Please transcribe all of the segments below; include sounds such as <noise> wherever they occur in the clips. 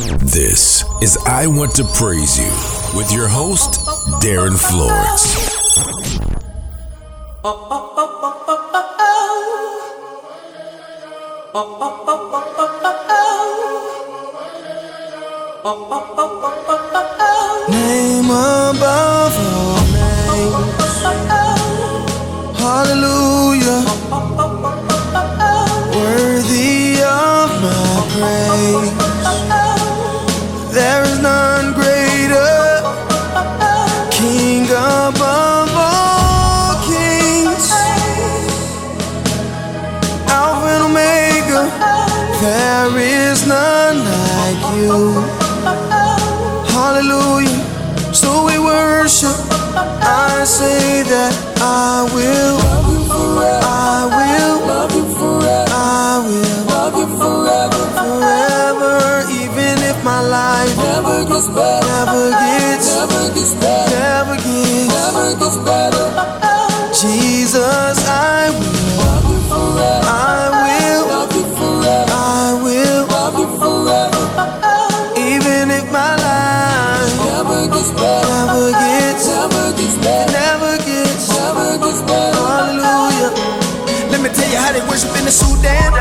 This is I Want to Praise You with your host, Darin Florence. Oh, oh, oh, name above all names. Hallelujah. Worthy of my praise. you. Hallelujah. So we worship. I say that I will. I will. I will. Forever, forever, even if my life never gets better, never gets, never gets better, never gets better. Sudan.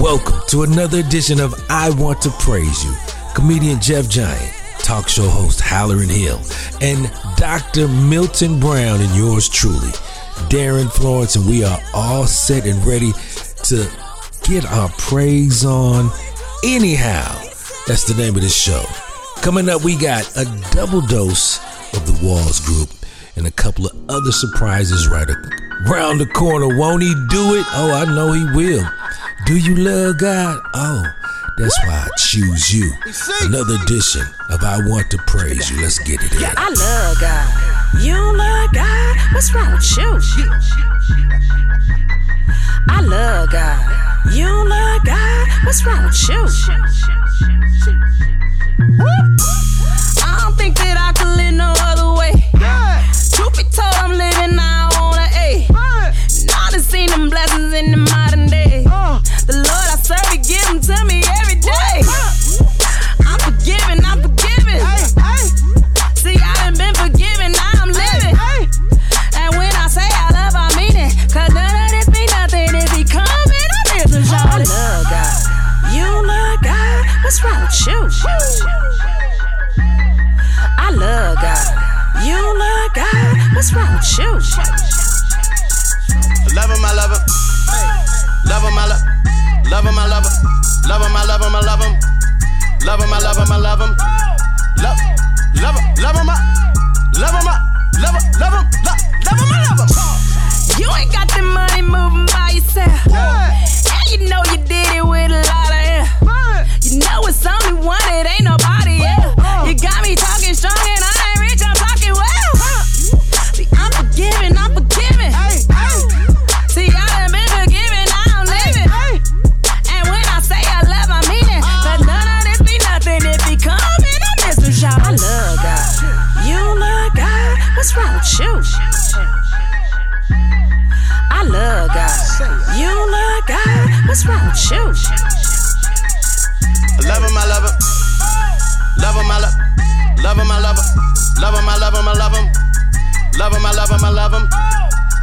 Welcome to another edition of I Want to Praise You. Comedian Jeff Giant, talk show host Hallerin Hill, and Dr. Milton Brown, and yours truly, Darin Florence, and we are all set and ready to get our praise on. Anyhow, that's the name of this show. Coming up, we got a double dose of the Walls Group and a couple of other surprises right around the corner. Won't he do it? Oh, I know he will. Do you love God? Oh, that's why I choose you. Another edition of I Want to Praise You. Let's get it in. Yeah, I love God. You love God? What's wrong with you? I love God. You love God? What's wrong with you? I don't think that I could live no other way. Truth be told, I'm living now on a A. I done seen them blessings in the modern to me every day. I'm forgiven, I'm forgiven. See, I done been forgiven, now I'm living. And when I say I love, I mean it. Cause none of this be nothing if he come in a business, I oh, love God. You love God? What's wrong with you? I love God. You love God? What's wrong with you? Love him, I love him. Love him, I love Love him, I love him. Love him, I love him, I love him. Love him, I love him, I love him. Love, love him, love him, I love him, I love him, love him, love, love him, I love him. You ain't got the money moving by yourself. And you know you did it with a lot of air. You know it's only one, it ain't nobody else. You got me talking strong and I What's wrong with you? I love him, I love him. Love him, I love Love him, I love him. Love him, I love him, I love him. Love him, I love him, I love him.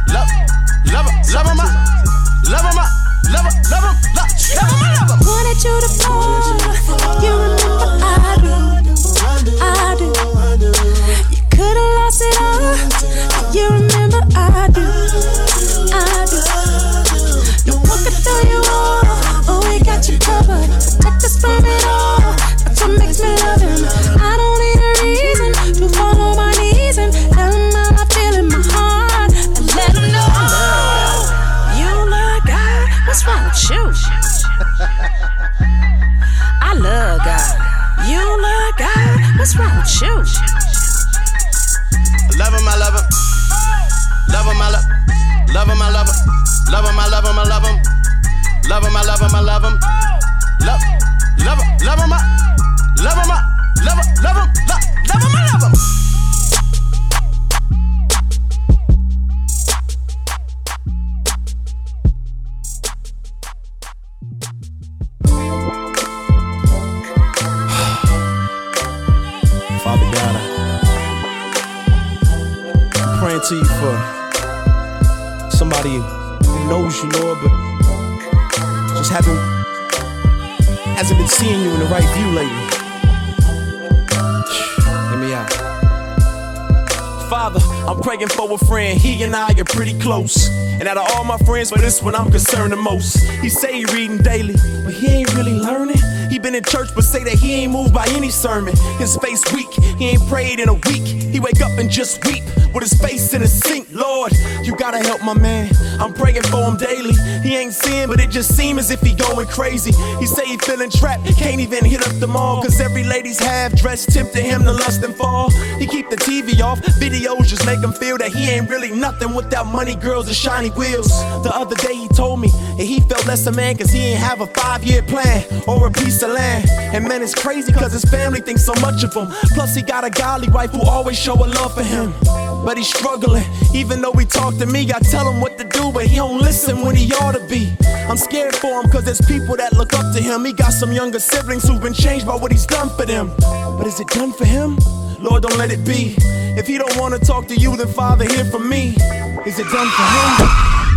Love, love him, love him, I love him, I love him, love him, love, love him, I love him. Wanted you to fall. You remember I do. I do. You could've lost it all. You remember I do. I could throw you. Oh, we got you covered. Protect us from it all. That's what makes me love him. I don't need a reason to fall on my knees and tell him how I feel in my heart. And let him know. You love God. What's wrong with you? I love God. You love God. What's wrong with you? Love him, I love him. Love him, I love Love him, I love him. Love him, I love him, I him. Love him, I love him, I love him. Love, love him, love him, I love him, I love him, love him, love, love him, I love him. Father God, I'm praying to you for somebody who knows you, Lord, but haven't hasn't been seeing you in the right view lately. Hear me out. Father, I'm praying for a friend. He and I are pretty close. And out of all my friends, for this one I'm concerned the most. He say he reading daily, but he ain't really learning. He been in church, but say that he ain't moved by any sermon. His face weak, he ain't prayed in a week. He wake up and just weep with his face in the sink. Lord, you gotta help my man. I'm praying for him daily. He ain't seeing, but it just seems as if he going crazy. He say he feeling trapped, can't even hit up the mall. Cause every lady's half dressed tempting him to lust and fall. He keep the TV off, videos just make him feel that he ain't really nothing without money, girls, and shiny wheels. The other day he told me that he felt less a man cause he ain't have a five year plan or a piece of land. And man, it's crazy cause his family thinks so much of him. Plus, he got a godly wife who always show a love for him. But he's struggling, even though he talk to me, I tell him what to do, but he don't listen when he ought to be. I'm scared for him cause there's people that look up to him. He got some younger siblings who've been changed by what he's done for them. But is it done for him? Lord, don't let it be. If he don't wanna talk to you, then Father, hear from me. Is it done for him?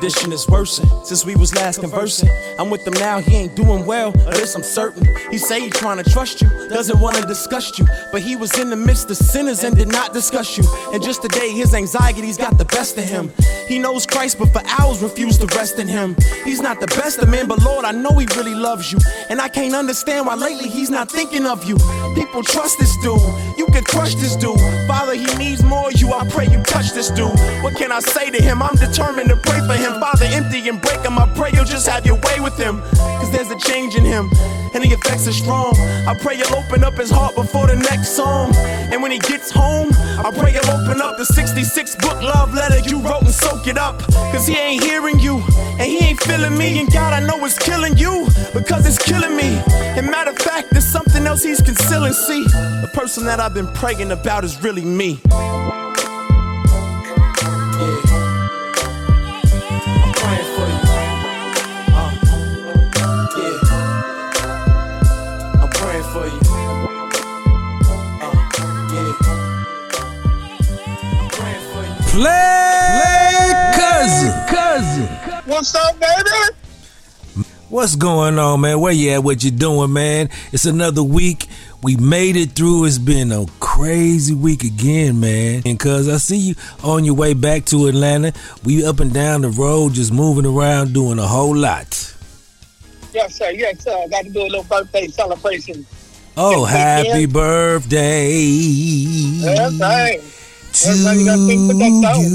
Condition is worsen since we was last conversing. I'm with him now, he ain't doing well, of this I'm certain. He say he trying to trust you, doesn't want to discuss you, but he was in the midst of sinners and did not discuss you. And just today, his anxiety's got the best of him. He knows Christ, but for hours refused to rest in him. He's not the best of men, but Lord, I know he really loves you. And I can't understand why lately he's not thinking of you. People trust this dude, you can crush this dude. Father, he needs more of you. I pray you touch this dude. What can I say to him? I'm determined to pray for him. Father, empty and break him. I pray you'll just have your way with him. Cause there's a change in him, and the effects are strong. I pray you'll open up his heart before the next song. And when he gets home, I pray you'll open up the 66 book love letter you wrote and soak it up. Cause he ain't hearing you, and he ain't feeling me. And God, I know it's killing you, because it's killing me. And matter of fact, there's something else he's concealing. See, the person that I've been praying about is really me. For you. Play cousin, cousin. What's up, baby? What's going on, man? Where you at? What you doing, man? It's another week. We made it through. It's been a crazy week again, man. And cuz I see you on your way back to Atlanta. We up and down the road, just moving around, doing a whole lot. Yes, sir. Yes, sir. I got to do a little birthday celebration. Oh, happy birthday Yes, sir. To Everybody got to for that you.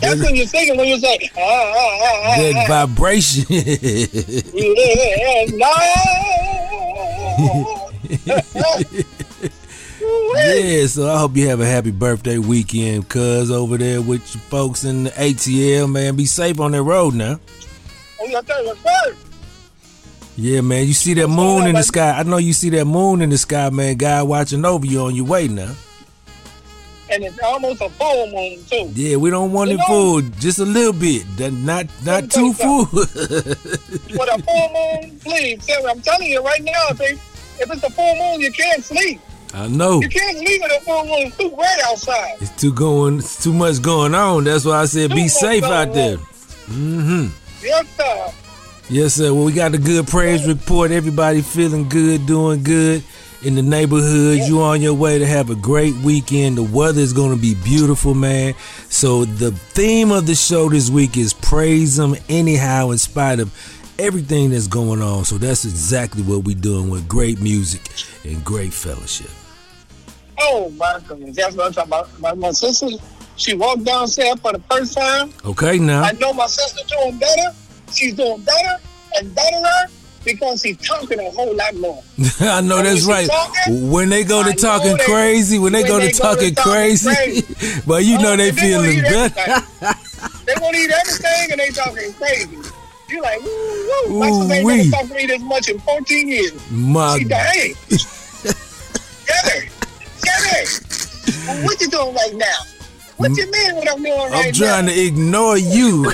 That's when you're singing when you say, ah, ah, ah, ah, That vibration. <laughs> Yeah, so I hope you have a happy birthday weekend, cuz over there with your folks in the ATL, man. Be safe on that road now. Oh, yeah, first. Yeah, man. You see that moon in the sky. I know you see that moon in the sky, man. God watching over you on your way now. And it's almost a full moon, too. Yeah, we don't want You it know- full, just a little bit. Not not too full. <laughs> With a full moon, please. Sarah, I'm telling you right now, if, it- if it's a full moon, you can't sleep. I know. You can't sleep with a full moon. It's too bright outside. It's too going it's too much going on. That's why I said Too be safe out there. Mm-hmm. Yes, sir. Yes, sir. Well, we got a good praise report. Everybody feeling good, doing good in the neighborhood. You on your way to have a great weekend. The weather is going to be beautiful, man. So the theme of the show this week is praise them anyhow in spite of everything that's going on. So that's exactly what we're doing with great music and great fellowship. Oh, my goodness. That's what I'm talking about. My, my sister, she walked downstairs for the first time. Okay, now. I know my sister doing better. She's doing better and better because she's talking a whole lot more. <laughs> I know And that's right. talking, When they go to I talking crazy, when they when go to they go to talking talking crazy, crazy. <laughs> but you know Oh, they they feeling better. <laughs> they want to eat everything and they talking crazy. You like, woo, woo. My sister ain't never talked to me this much in 14 years. My She died. Hey, Jenny, Jenny, what you doing right now? What you mean what I'm doing I'm right trying now? to ignore you. <laughs>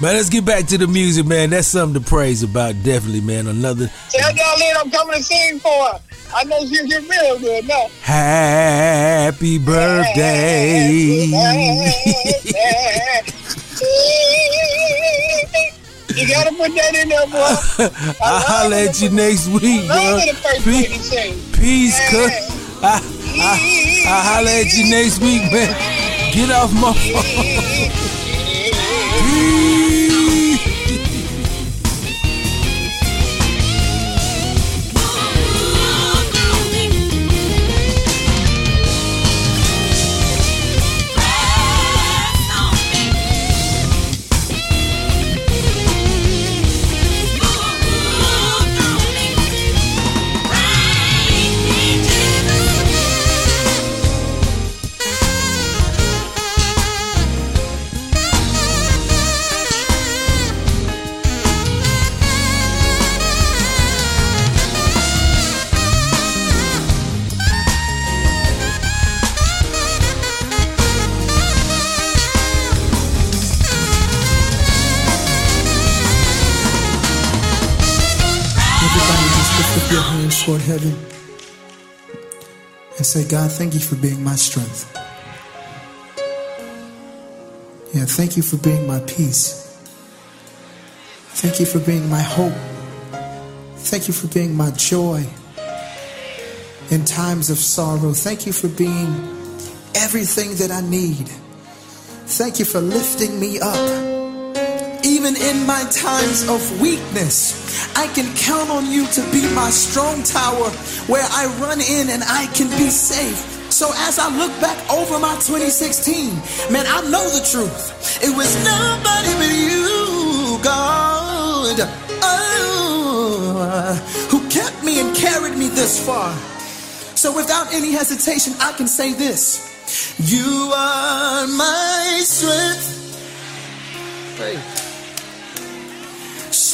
man, let's get back to the music, man. That's something to praise about, definitely, man. Another Tell Darlene I'm coming to sing for her. I know she'll get real good now. happy birthday. <laughs> You gotta put that in there, boy. <laughs> I'll holler at you next week, bro. when the first Pe- lady sing. Peace, cuz. I, I, I'll holler at you next week, man. Get off my phone. <laughs> heaven and say, God, thank you for being my strength. Yeah, thank you for being my peace. Thank you for being my hope. Thank you for being my joy in times of sorrow. Thank you for being everything that I need. Thank you for lifting me up. Even in my times of weakness, I can count on you to be my strong tower where I run in and I can be safe. So as I look back over my 2016, man, I know the truth. It was nobody but you, God, oh, who kept me and carried me this far. So without any hesitation, I can say this You are my strength. Hey.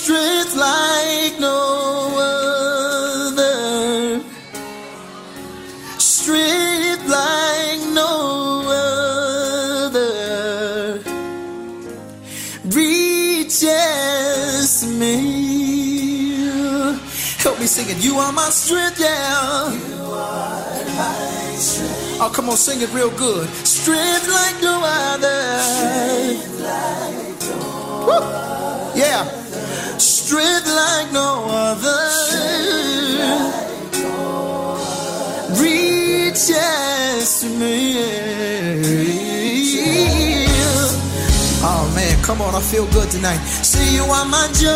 Strength like no other. Strength like no other. Reaches me. Help me sing it. You are my strength, yeah. You are my strength. Oh, come on, sing it real good. Strength like no other. Strength like no other. Yeah. Strength like no other. Reaches to me. Oh man, come on, I feel good tonight. See you on my joy.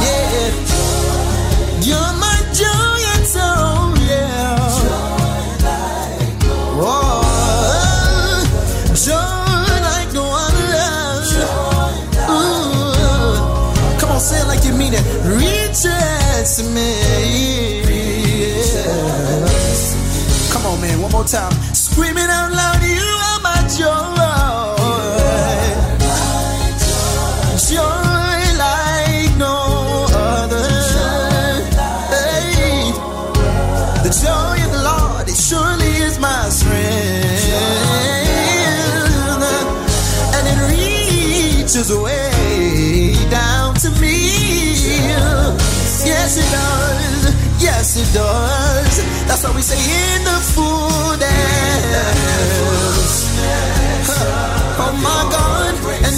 Yeah. You're give me the reaches me? Yeah. Come on, man, one more time. Screaming out loud, you are my joy. Joy. like no other. The joy of the Lord, it surely is my strength. And it reaches away. Yes, it does. Yes, it does. That's why we say in the fullness. Oh my God.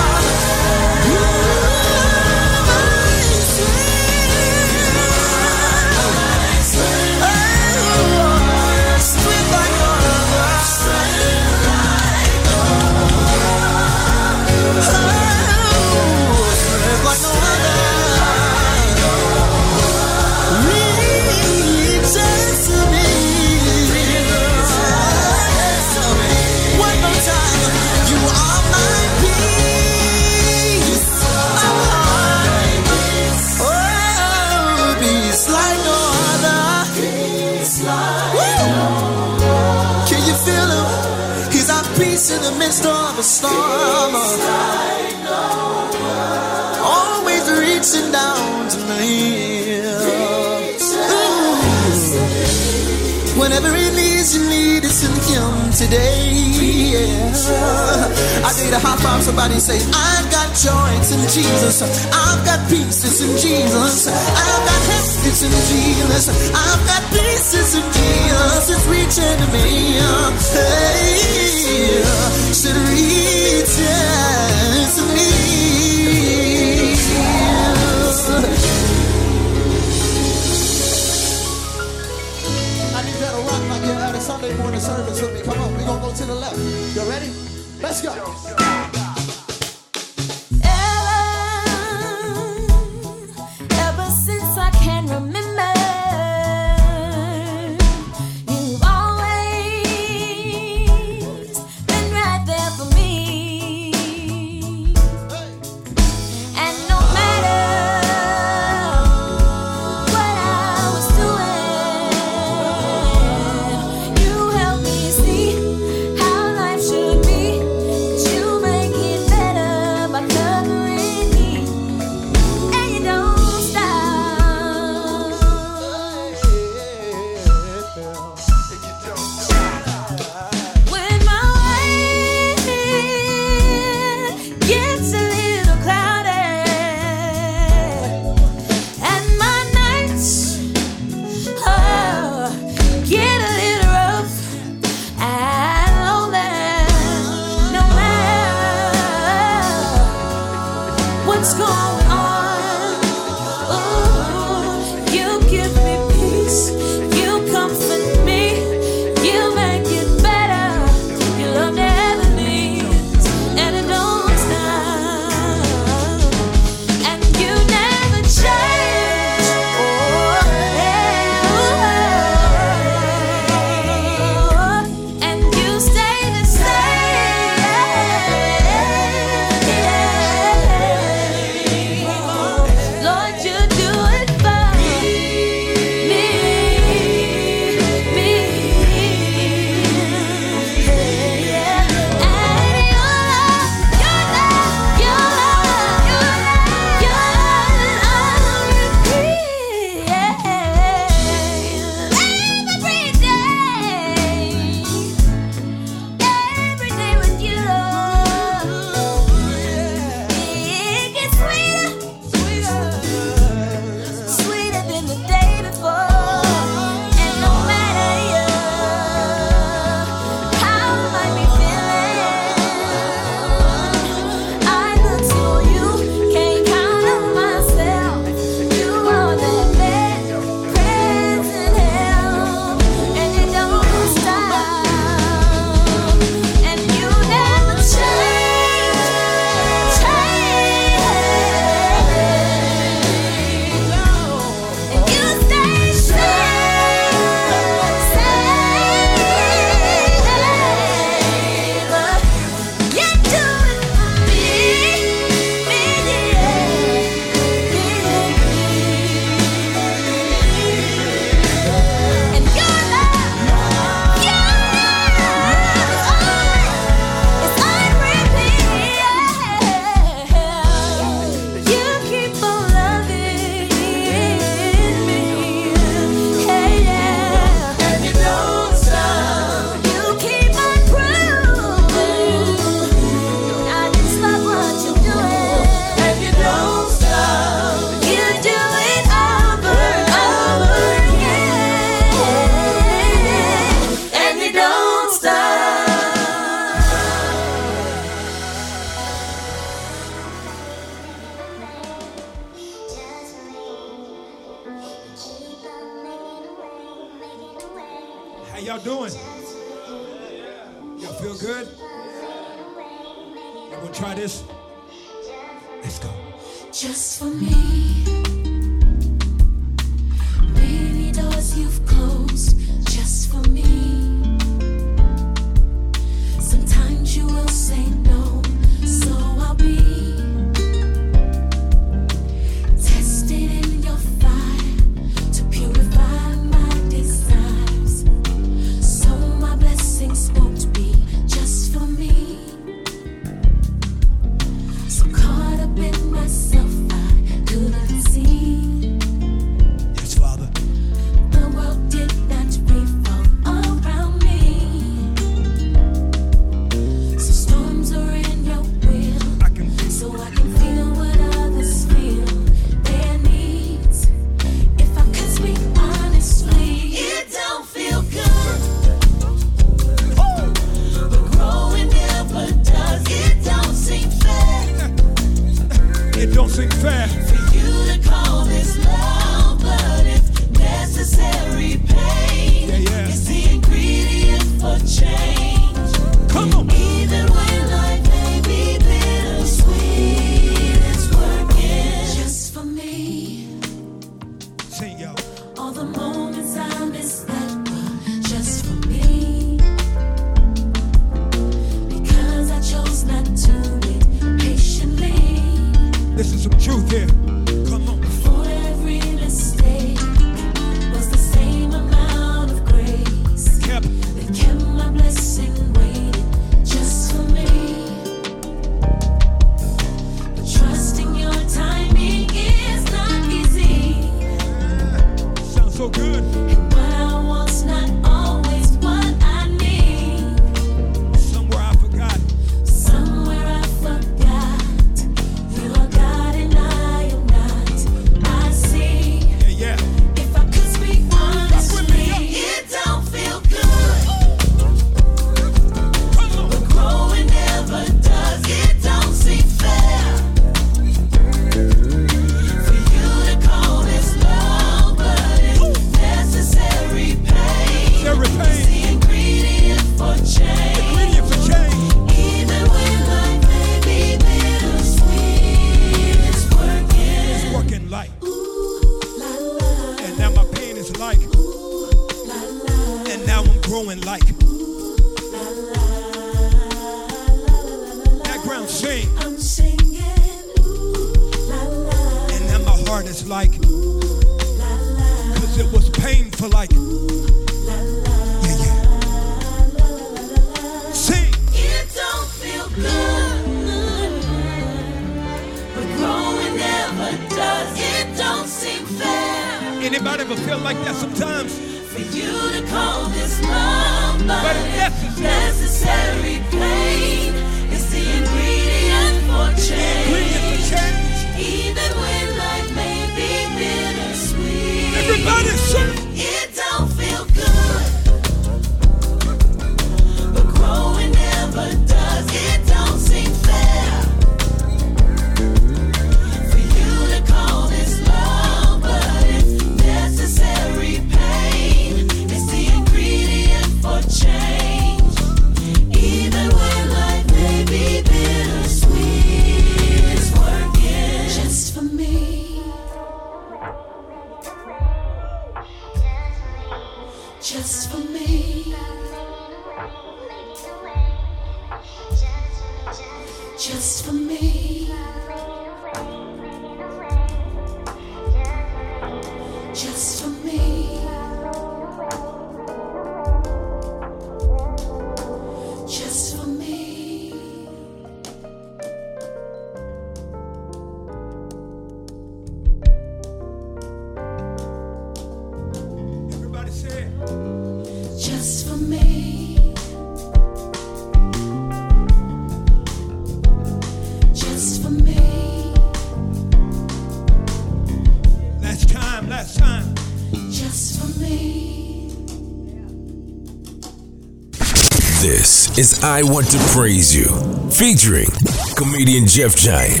is I Want to Praise You, featuring comedian Jeff Giant,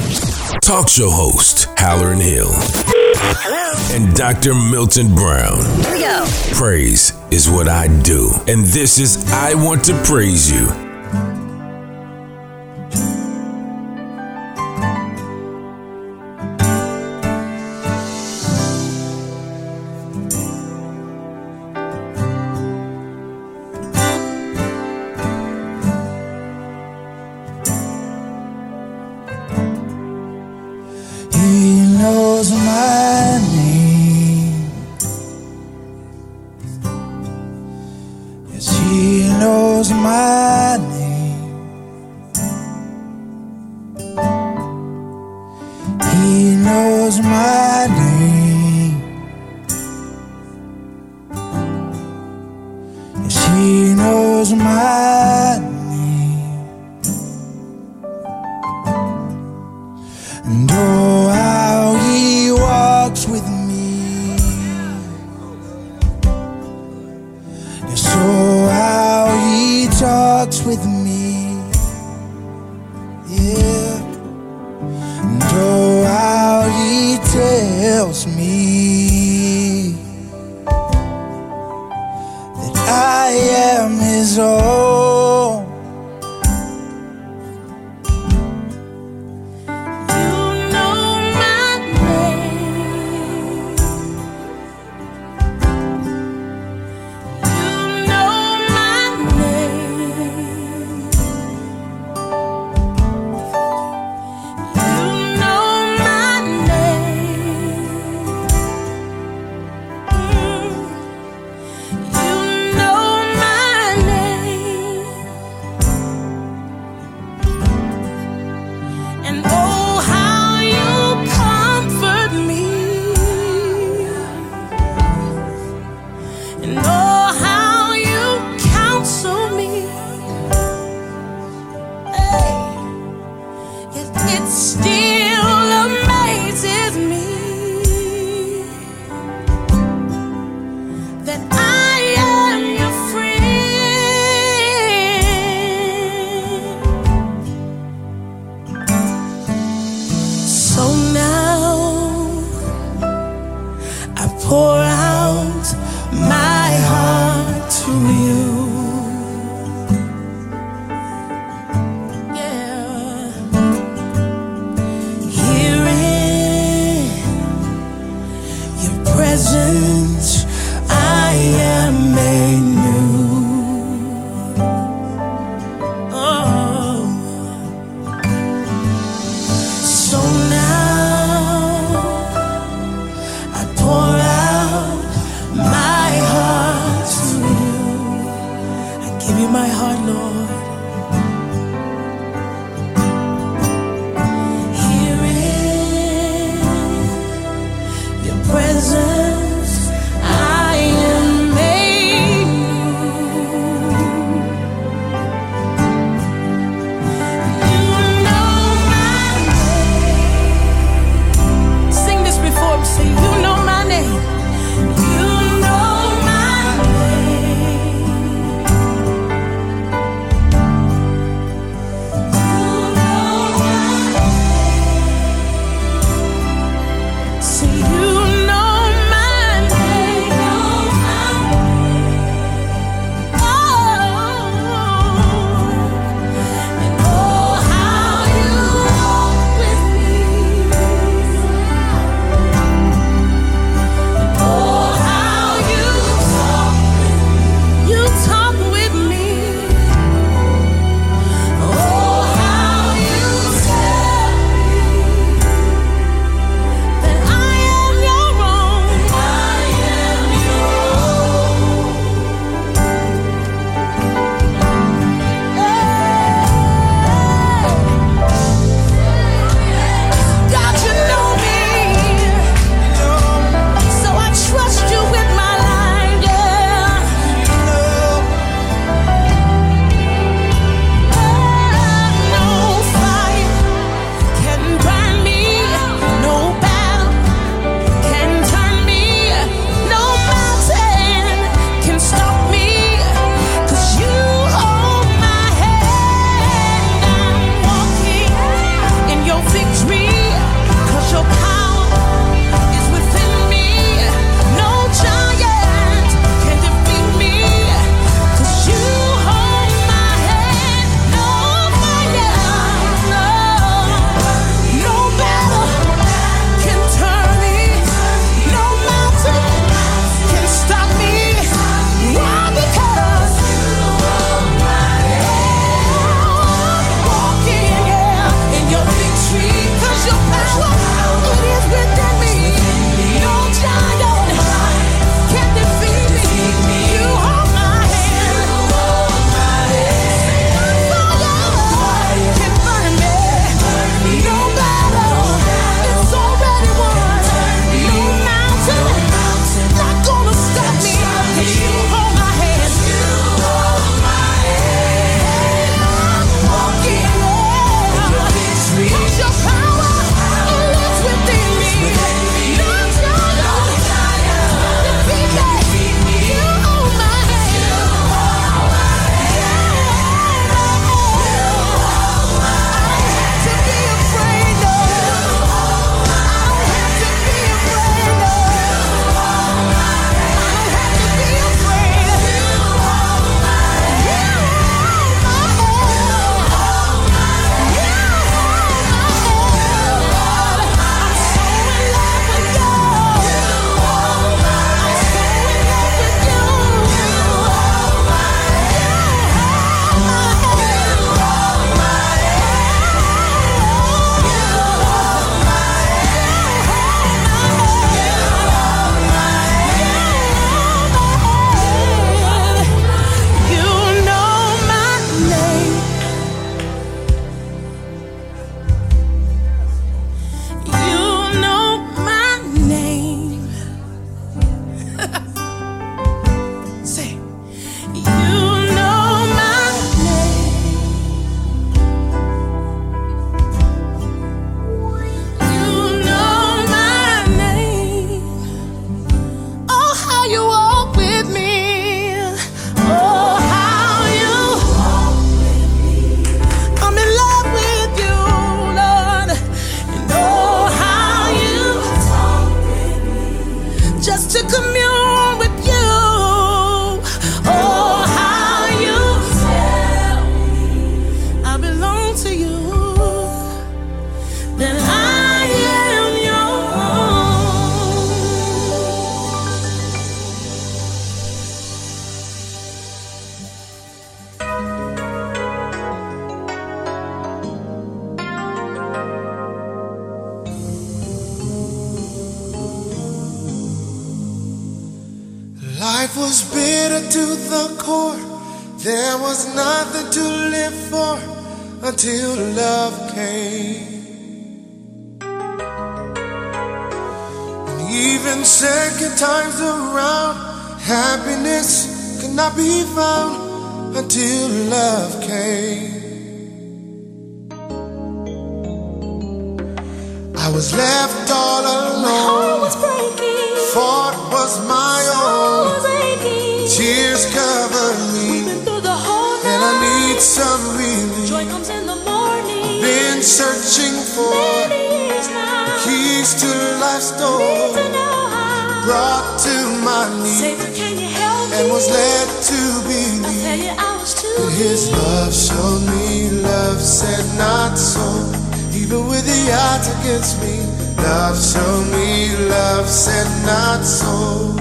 talk show host Hallerin Hill, Hello. and Dr. Milton Brown. Here we go. Praise is what I do, and this is I Want to Praise You 爱你。多 I was left all alone. Fault was my own. Tears covered me. And I need some relief. Joy comes in the morning. I've Been searching for the keys to life's door. Brought to my knees. Say, can you help And was led to believe. that His love showed me love said not so. Even with the odds against me, love showed me love said not so.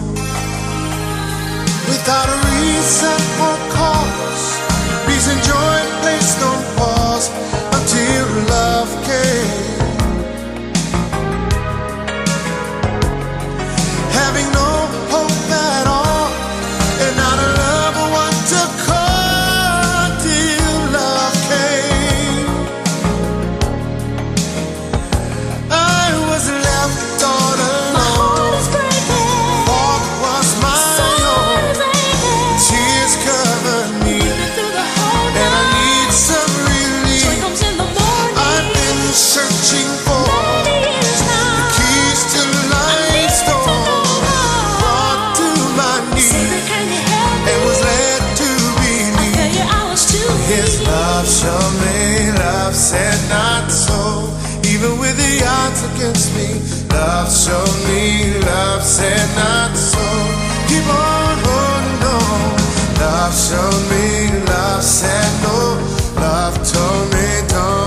Without a reason or cause, reason joy placed on pause until love came. Love showed me, love said not so. Keep on holding on. Love showed me, love said no. Love told me don't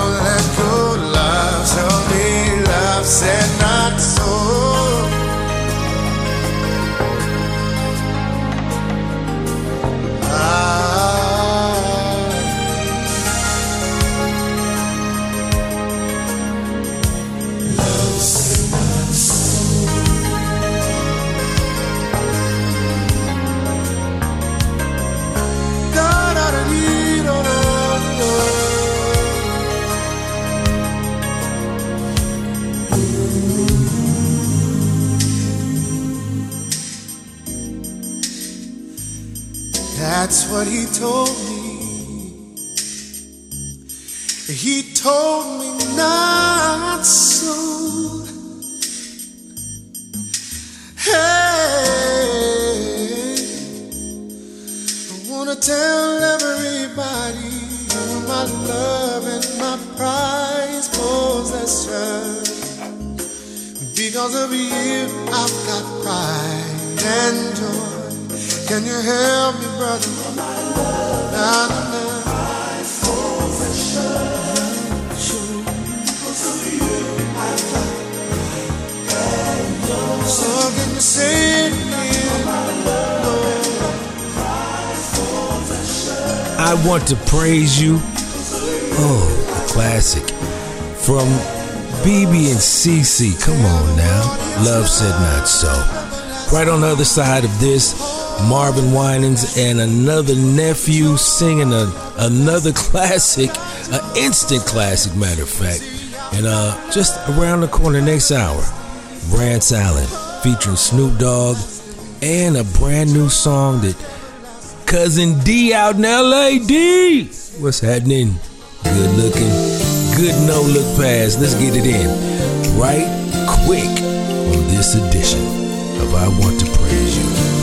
what he told me. He told me not so. Hey, I wanna tell everybody you're my love and my prize possession. Because of you, I've got pride and joy. Can you help me, brother? I want to praise you. Oh, a classic from BeBe and CeCe. Come on now, love said not so. Right on the other side of this, Marvin Winans and another nephew singing a, another <laughs> classic, an instant classic, matter of fact. And uh, just around the corner next hour, Rance Allen featuring Snoop Dogg and a brand new song that Cousin D out in LA. D, what's happening? Good looking, good no look pass. Let's get it in right quick on this edition of I Want to Praise You.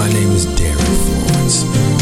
My name is Darin Florence.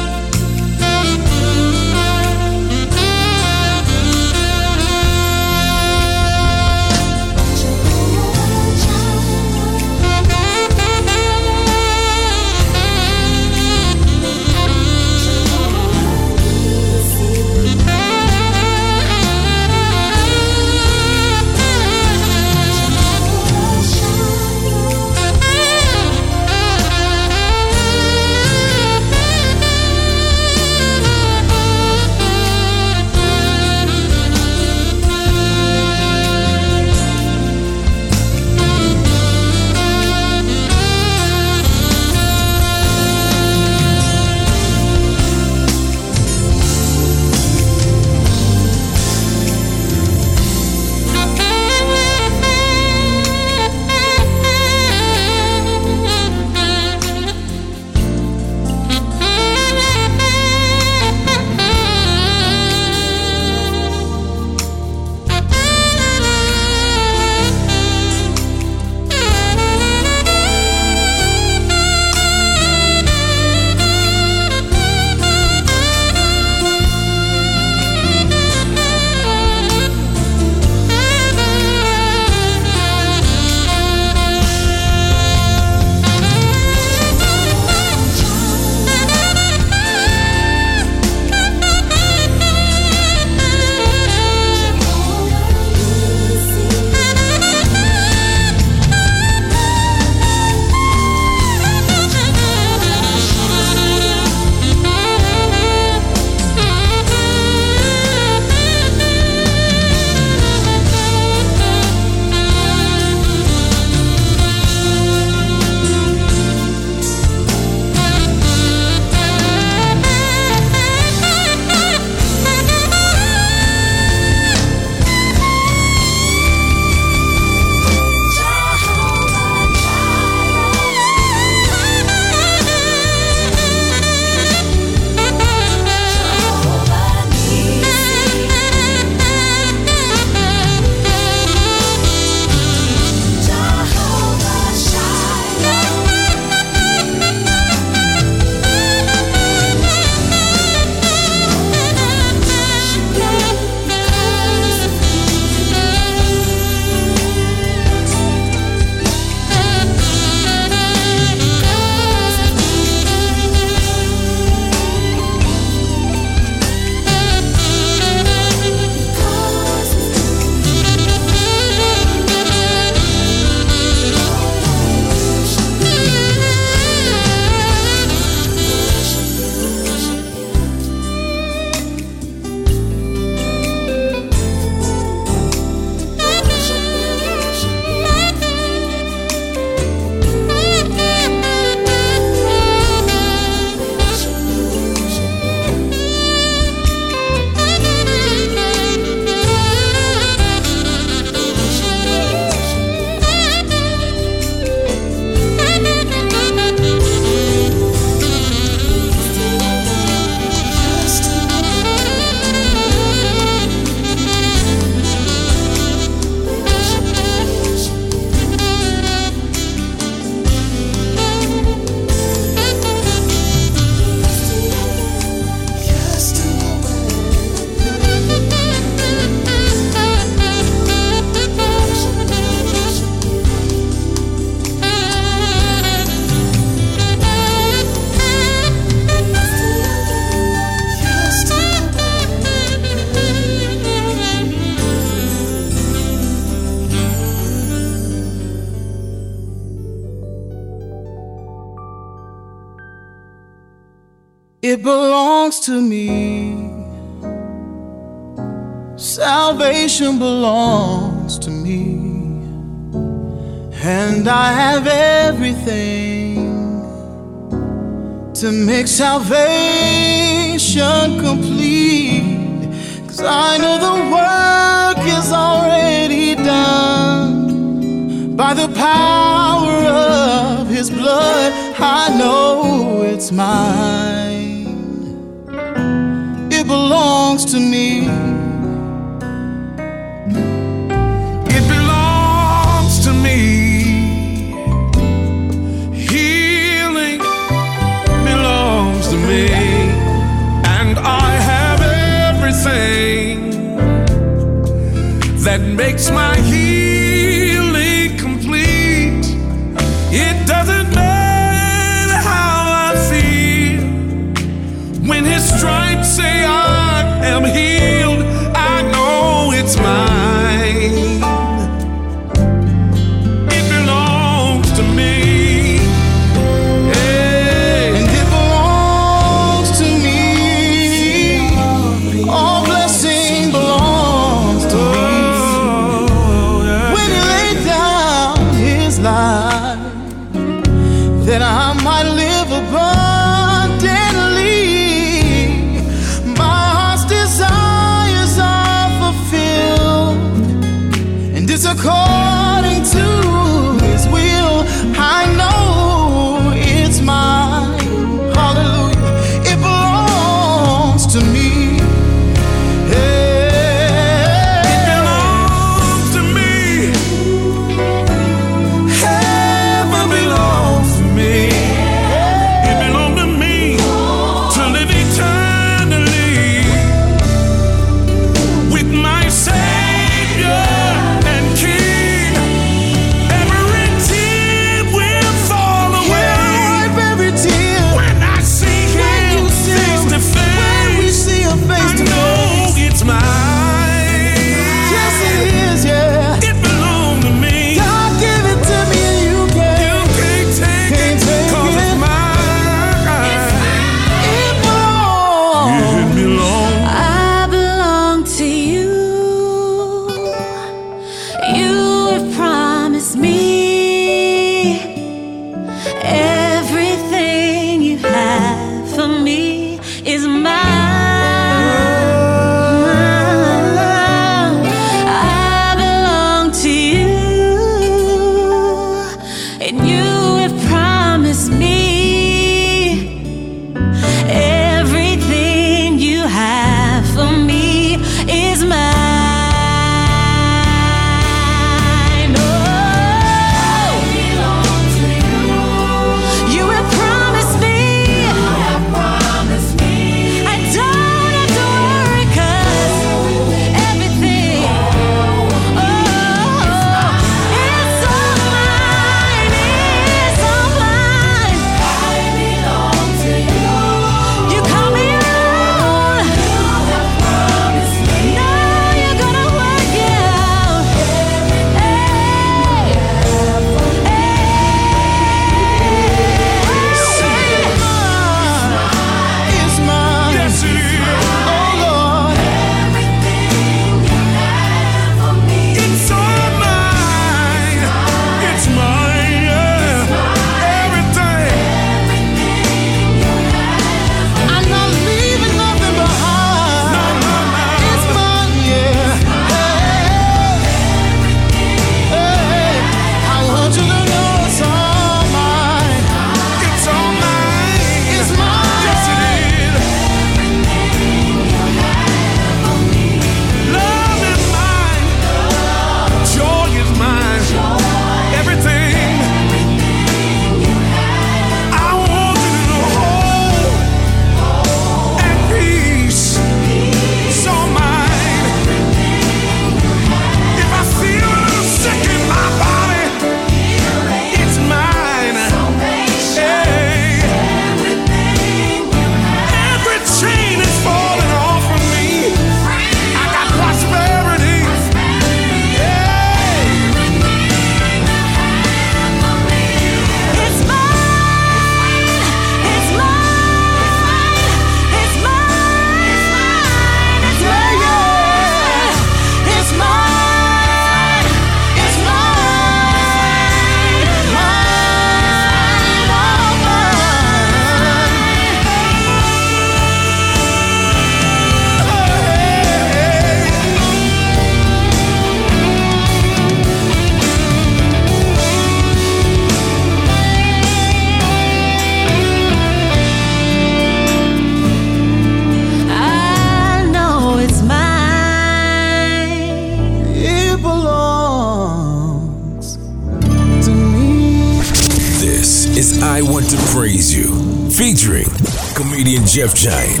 is I Want to Praise You, featuring comedian Jeff Giant,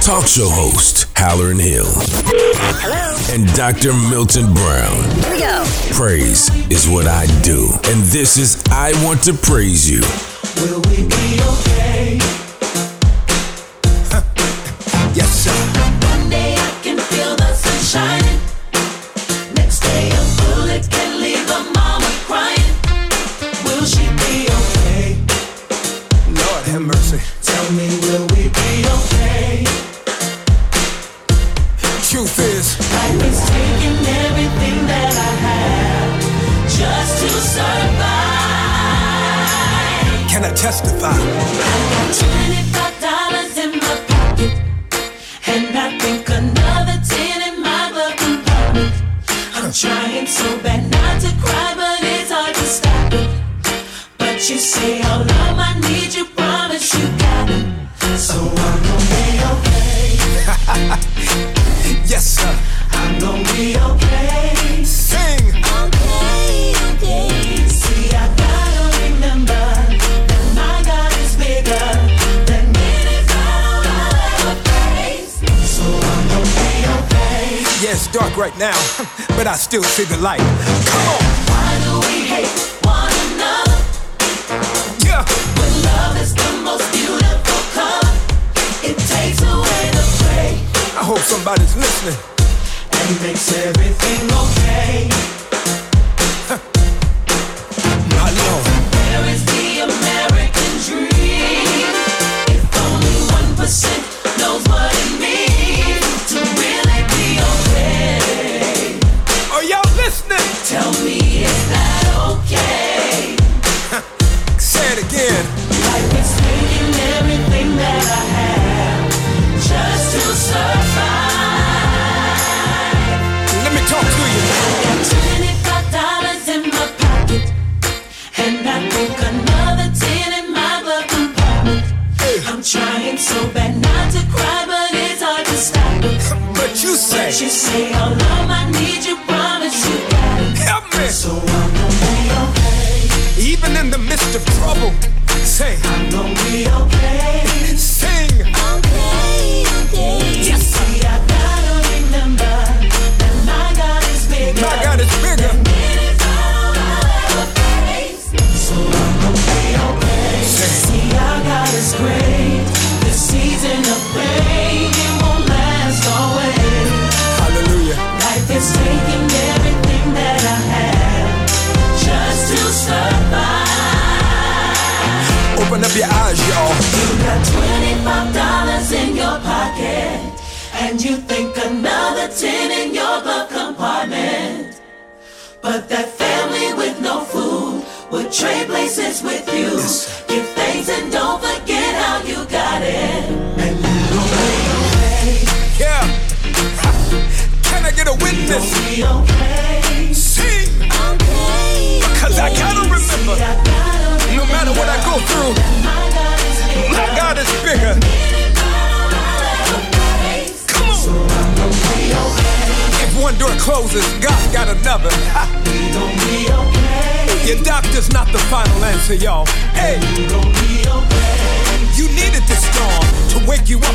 talk show host Hallerin Hill, Hello. and Dr. Milton Brown. Here we go. Praise is what I do, and this is I Want to Praise You. Will we be okay? <laughs> yes, sir. still see the light.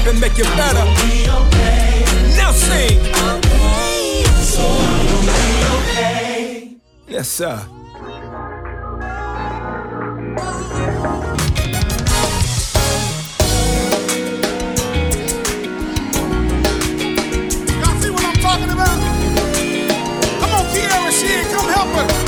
up and make it better. Okay. Now sing. Okay. So okay. Yes, sir. Y'all see what I'm talking about? Come on, Kiara, she come help us.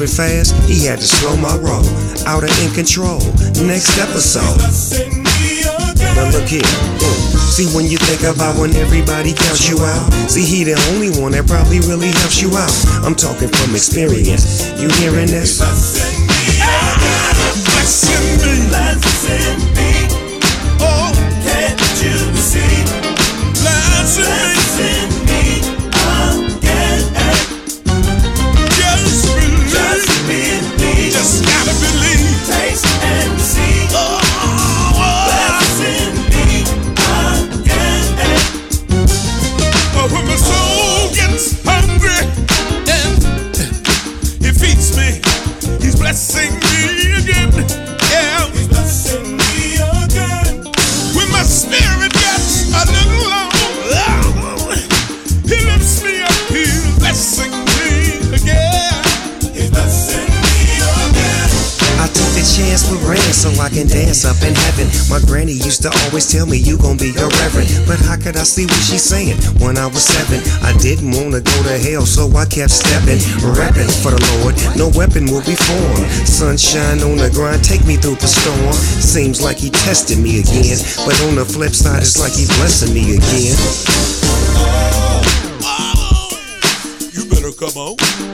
Moving fast, he had to slow my roll. Out of in control. Next episode. Now look here. See when you think about when everybody counts you out. See he the only one that probably really helps you out. I'm talking from experience. You hearing this? Blessing me. Blessing me. Oh, can't you see? Blessing so I can dance up in heaven. My granny used to always tell me you gon' be a reverend. But how could I see what she's saying when I was seven? I didn't wanna go to hell, so I kept stepping, rapping for the Lord. No weapon will be formed. Sunshine on the grind, take me through the storm. Seems like he tested me again, but on the flip side, it's like he blessing me again. You better come on.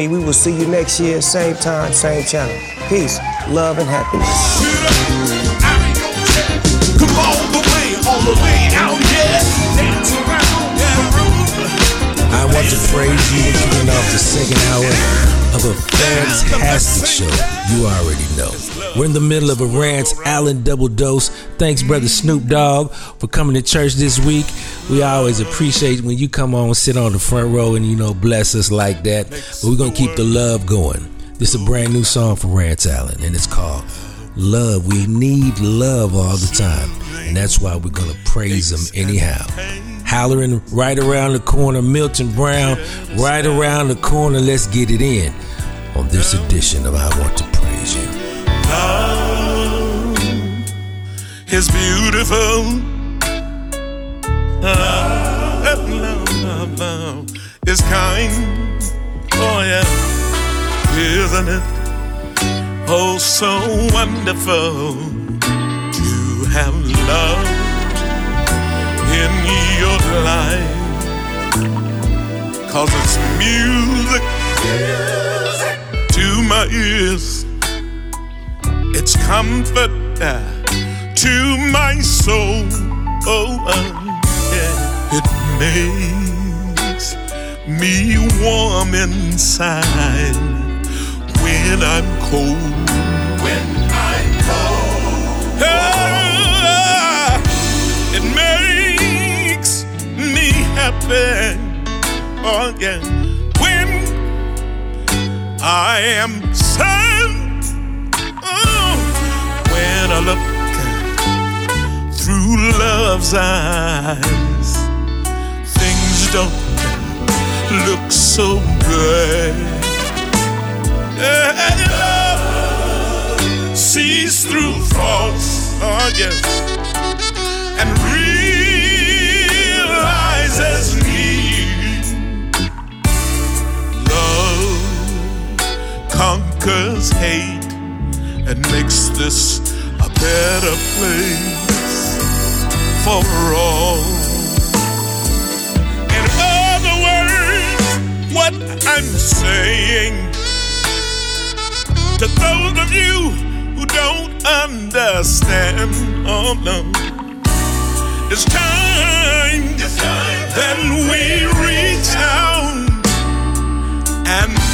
Me? We will see you next year, same time, same channel. Peace, love, and happiness. Come all the way, all the way out here. Dance around that room. I want to praise you for kicking off the second hour of a fantastic show. You already know. We're in the middle of a Rance Allen double dose. Thanks, brother Snoop Dogg, for coming to church this week. We always appreciate when you come on, sit on the front row, and you know bless us like that. But we're gonna keep the love going. This is a brand new song for Rance Allen, and it's called Love. We need love all the time, and that's why we're gonna praise him anyhow. Hallerin right around the corner, Milton Brown, right around the corner. Let's get it in on this edition of I Want to Praise You. Love isn't it? Oh, so wonderful to have love in your life. Cause it's music, music. to my ears, it's comfort uh, to my soul. Oh, uh, yeah, it makes me warm inside when I'm cold. When I'm cold. Ah, it makes me happy. Oh, yeah. When I am sad. Oh, when I look through love's eyes, things don't look so good. And love sees through faults, oh yes, and realizes need. Love conquers hate and makes this a better place for all. I'm saying to those of you who don't understand, oh no, it's time, that we reach out and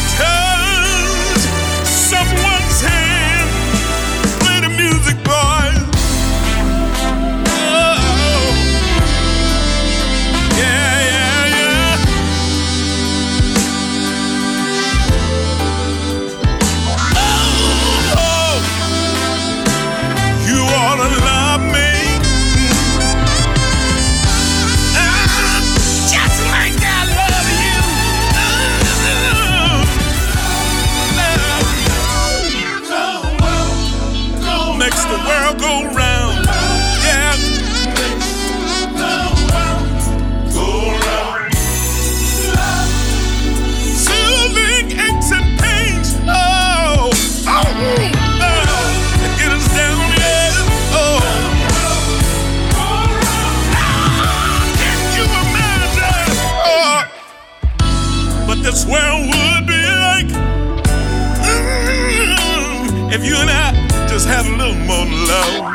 more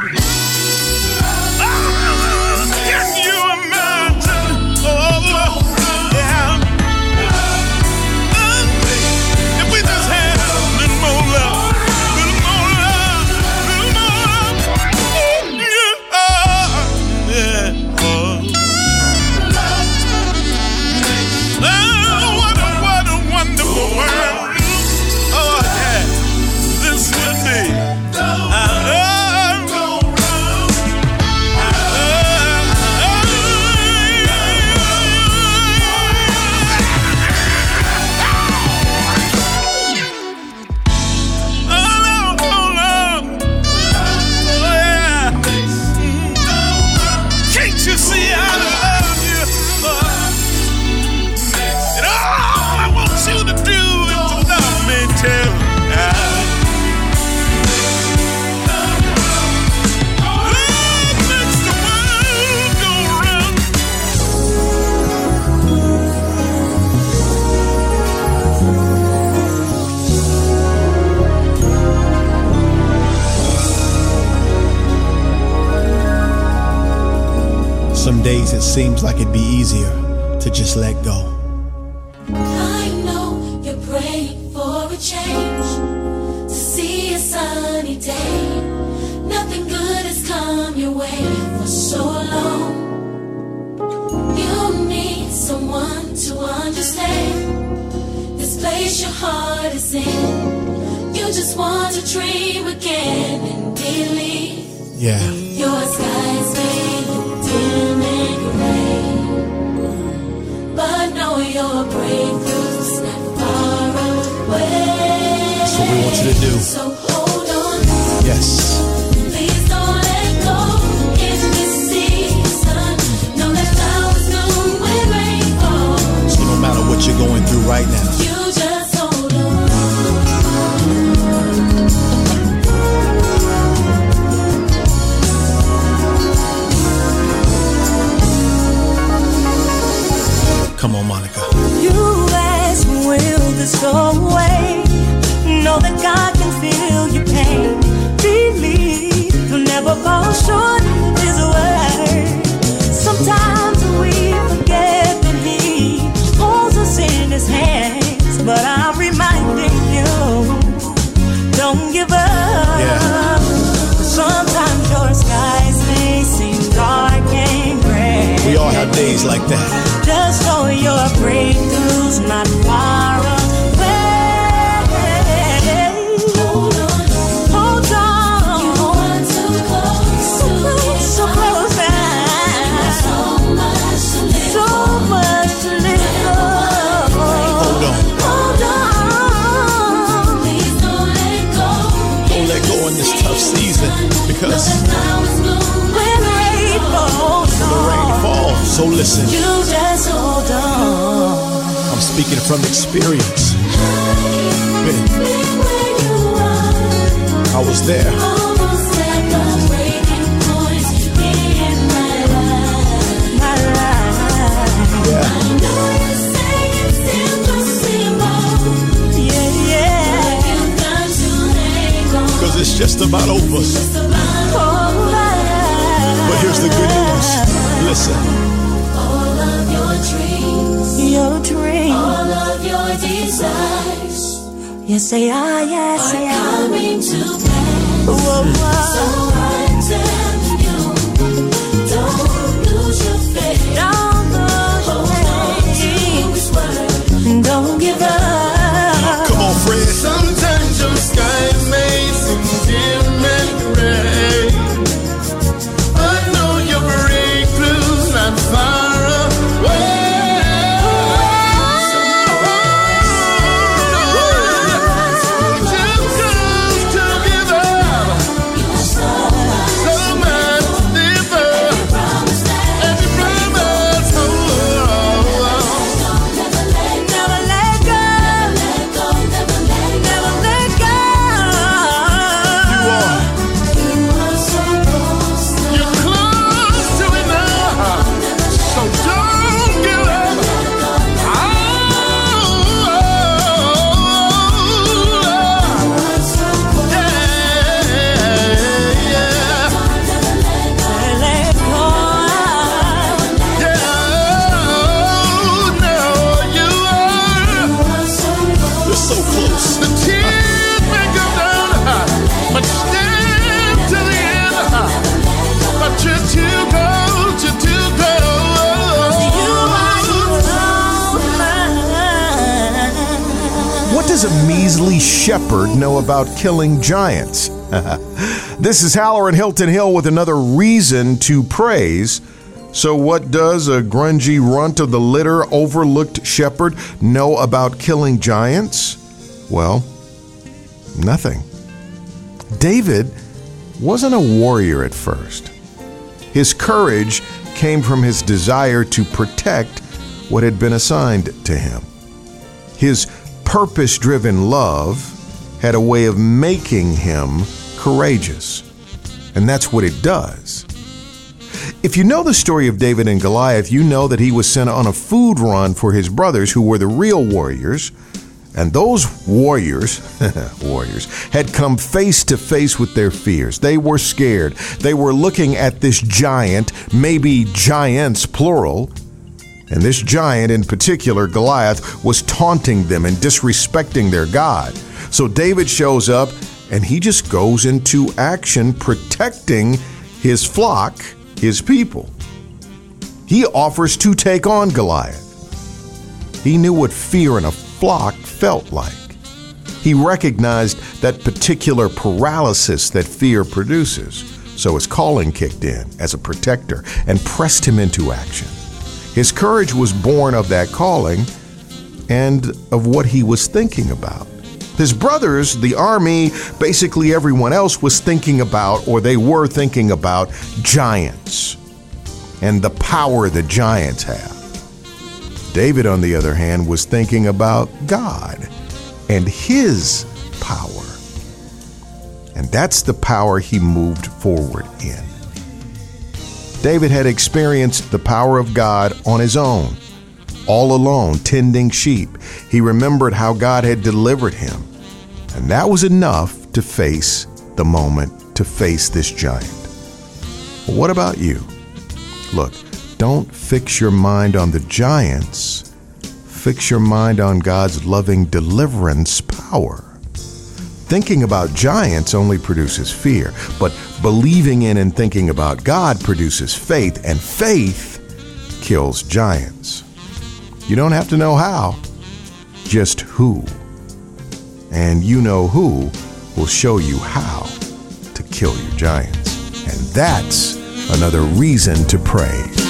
seems like it'd be easier to just let go. I know you're praying for a change to see a sunny day. Nothing good has come your way for so long. You need someone to understand this place your heart is in. You just want to dream again and believe Yeah. Days like that. Just know your breakthrough's not far away. Hold on, hold on. You are too close to so close. So much to live so much to live Hold on. Hold on. Please don't let go. Don't let go in this tough season because So listen, You just hold on. I'm speaking from experience. Man, I was there. Almost at the breaking point in my life. My life. Yeah. I know you it's. Yeah, yeah. But you've got to hang on. Because it's just about over. It's about over. But here's the good news. Listen, Yes, they are. Ah, yes, they are ah. coming to pass. Whoa, whoa. So know about killing giants? <laughs> this is Hallerin Hilton Hill with another reason to praise. So, what does a grungy runt of the litter, overlooked shepherd know about killing giants? Well, nothing. David wasn't a warrior at first. His courage came from his desire to protect what had been assigned to him. His purpose driven love had a way of making him courageous. And that's what it does. If you know the story of David and Goliath, you know that he was sent on a food run for his brothers who were the real warriors. And those warriors, <laughs> warriors, had come face to face with their fears. They were scared. They were looking at this giant, maybe giants plural, and this giant in particular, Goliath, was taunting them and disrespecting their God. So David shows up and he just goes into action protecting his flock, his people. He offers to take on Goliath. He knew what fear in a flock felt like. He recognized that particular paralysis that fear produces. So his calling kicked in as a protector and pressed him into action. His courage was born of that calling and of what he was thinking about. His brothers, the army, basically everyone else was thinking about, or they were thinking about, giants and the power the giants have. David, on the other hand, was thinking about God and his power. And that's the power he moved forward in. David had experienced the power of God on his own, all alone, tending sheep. He remembered how God had delivered him. And that was enough to face the moment, to face this giant. But what about you? Look, don't fix your mind on the giants, fix your mind on God's loving deliverance power. Thinking about giants only produces fear, but believing in and thinking about God produces faith, and faith kills giants. You don't have to know how, just who. And you know who will show you how to kill your giants. And that's another reason to pray.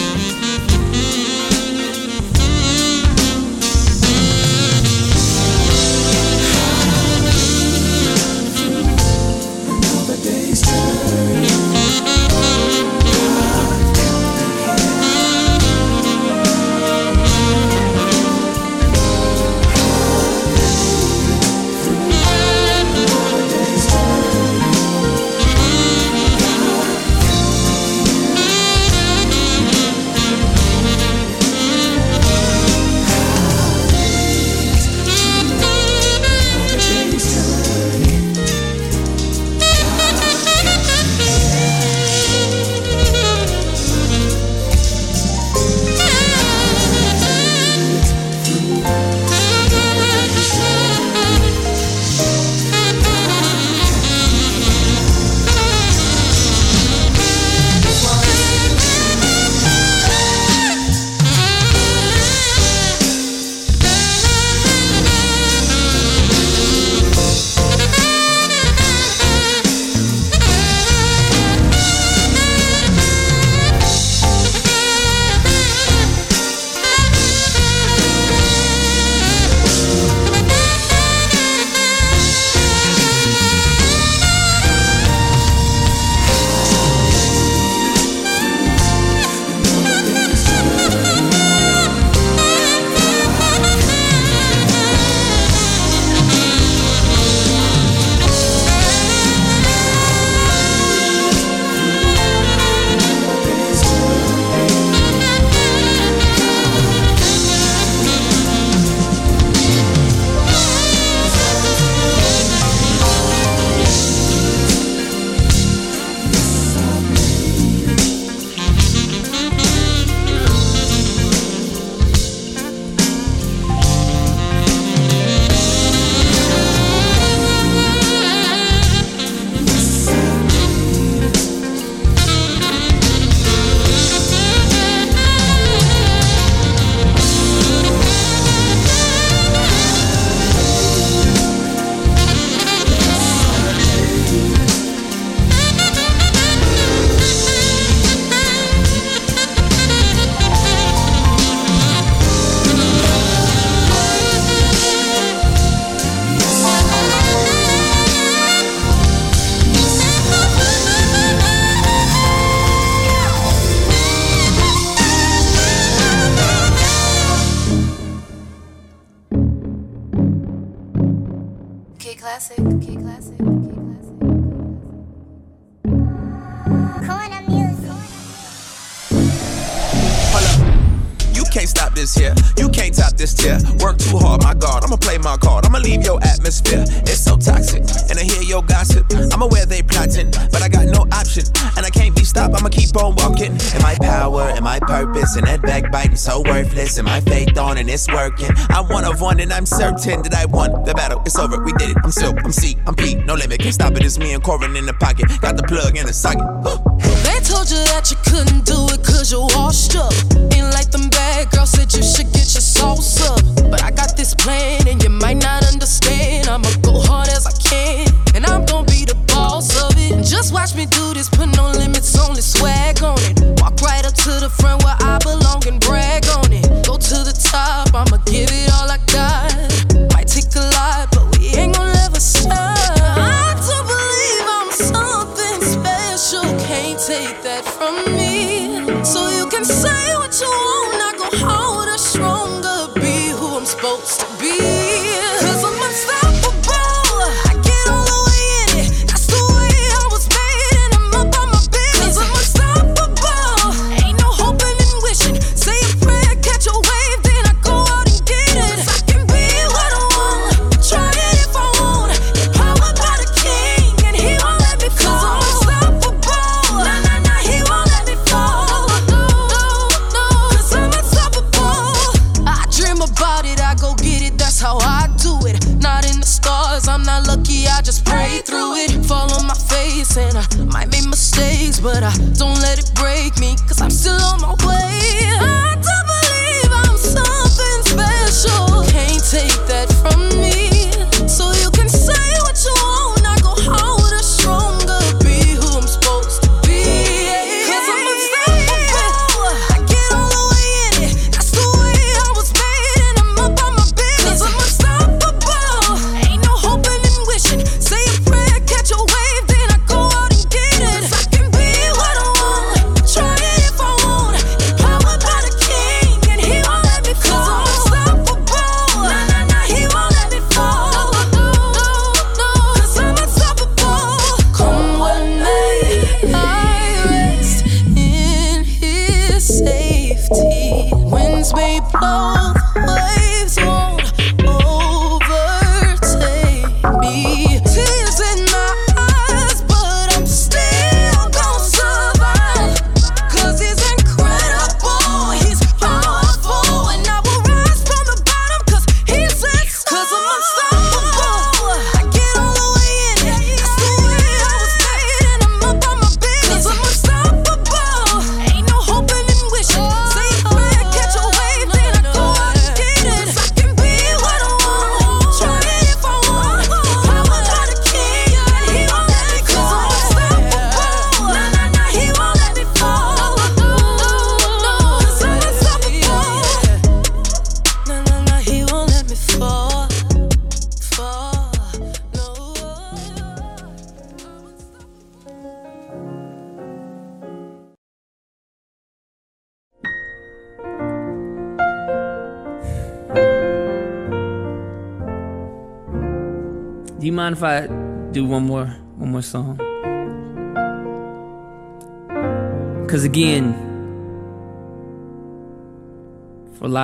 it's working. I'm one of one and I'm certain that I won. The battle It's over, we did it. I'm still, I'm C, I'm P, no limit. Can't stop it, it's me and Corin in the pocket. Got the plug in the socket. Huh. They told you that you couldn't do it cause you're washed up.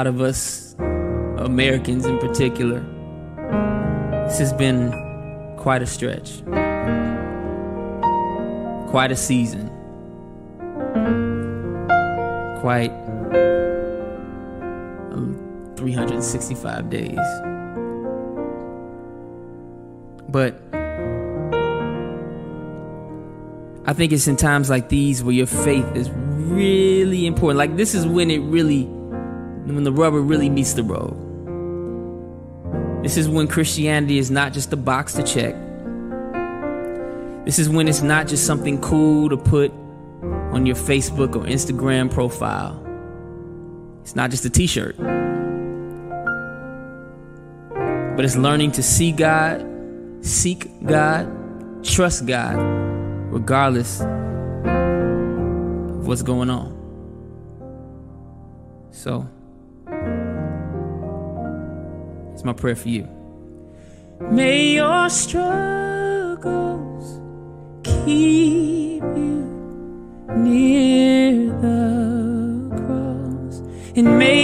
lot of us, Americans in particular. This has been quite a stretch, quite a season, quite um, 365 days. But I think it's in times like these where your faith is really important. Like, this is when it really when the rubber really meets the road. This is when Christianity is not just a box to check. This is when it's not just something cool to put on your Facebook or Instagram profile. It's not just a t shirt. But it's learning to see God, seek God, trust God, regardless of what's going on. So. my prayer for you. May your struggles keep you near the cross, and may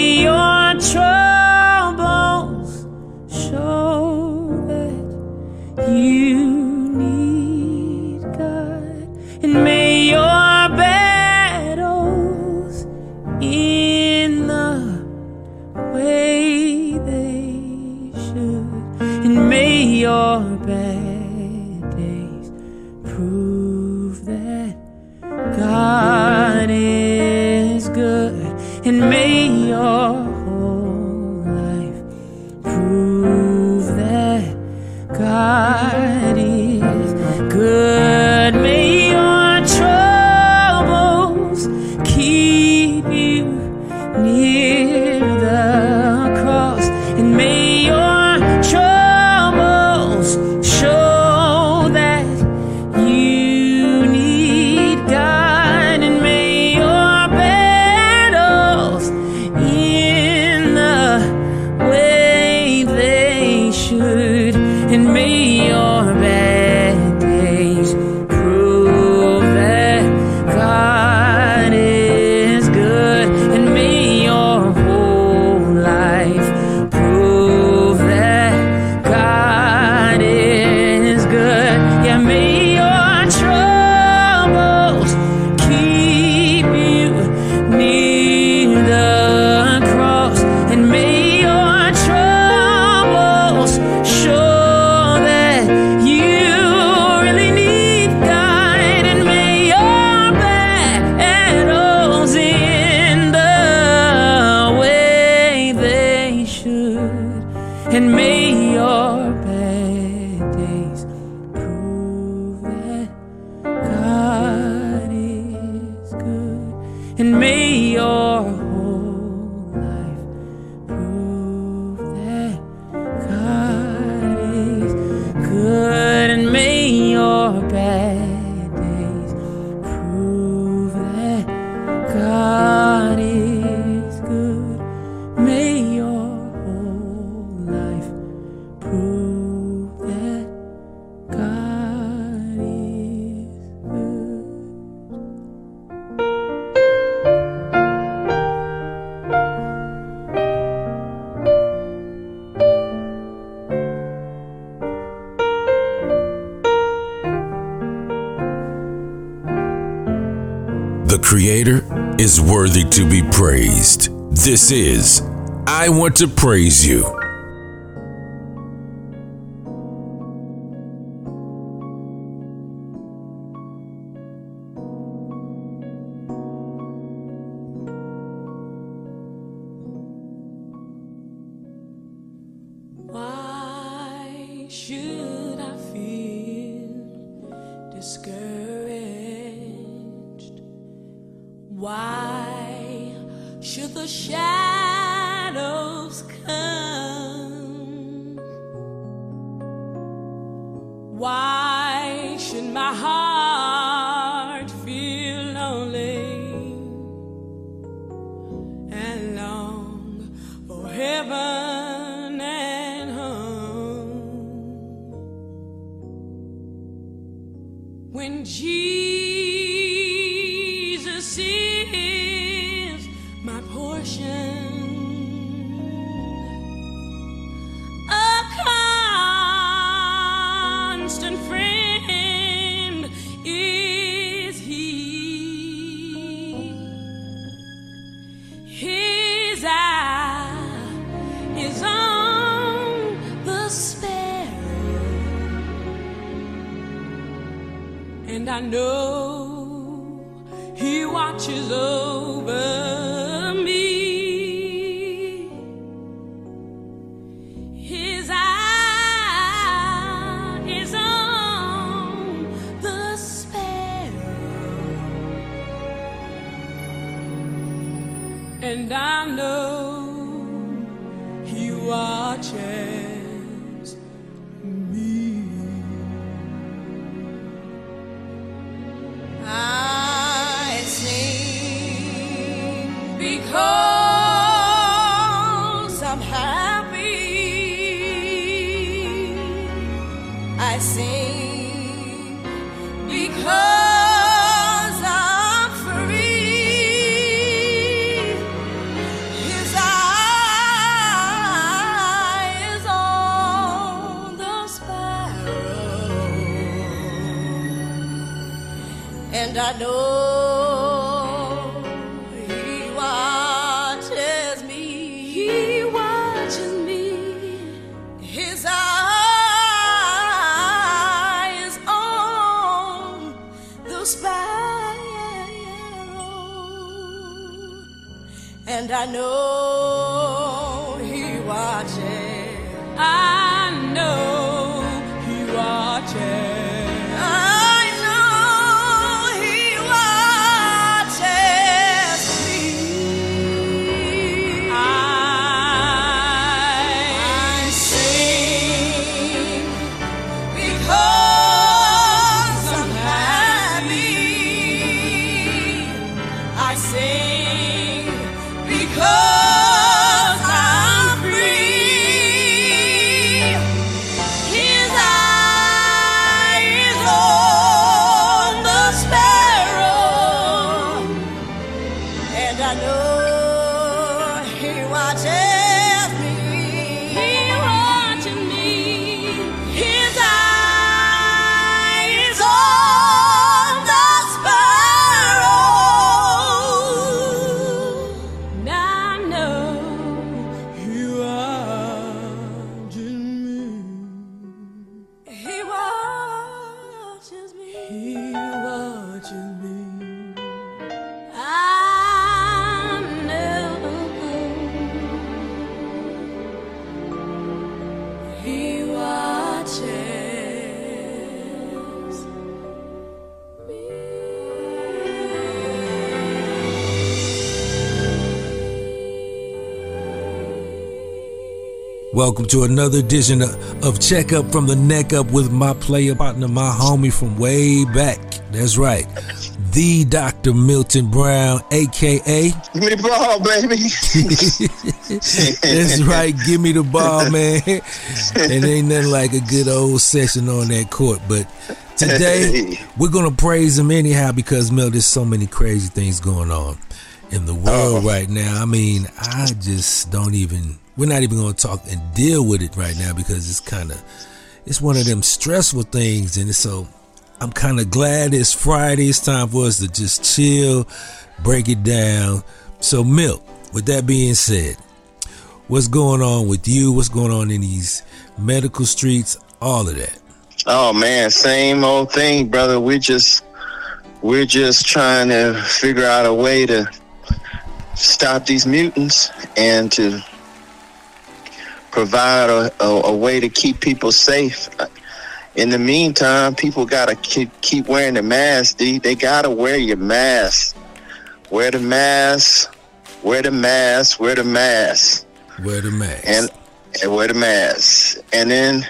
want to praise you. Sẽ welcome to another edition of Check Up from the Neck Up with my player partner, my homie from way back. That's right, the Dr. Milton Brown, aka. Give me the ball, baby. <laughs> That's right, give me the ball, <laughs> man. and ain't nothing like a good old session on that court, but. Today, we're going to praise him anyhow because, Mel, there's so many crazy things going on in the world oh. right now. I mean, I just don't even we're not even going to talk and deal with it right now because it's kind of it's one of them stressful things and so i'm kind of glad it's friday it's time for us to just chill break it down. So milk with that being said what's going on with you? What's going on in these medical streets? All of that. Oh man same old thing brother. We just we're just trying to figure out a way to stop these mutants and to provide a, a, a way to keep people safe. In the meantime, people gotta keep keep wearing the mask. D. They gotta wear your mask. Wear the mask. Wear the mask. Wear the mask. Wear the mask. And, and wear the mask. And then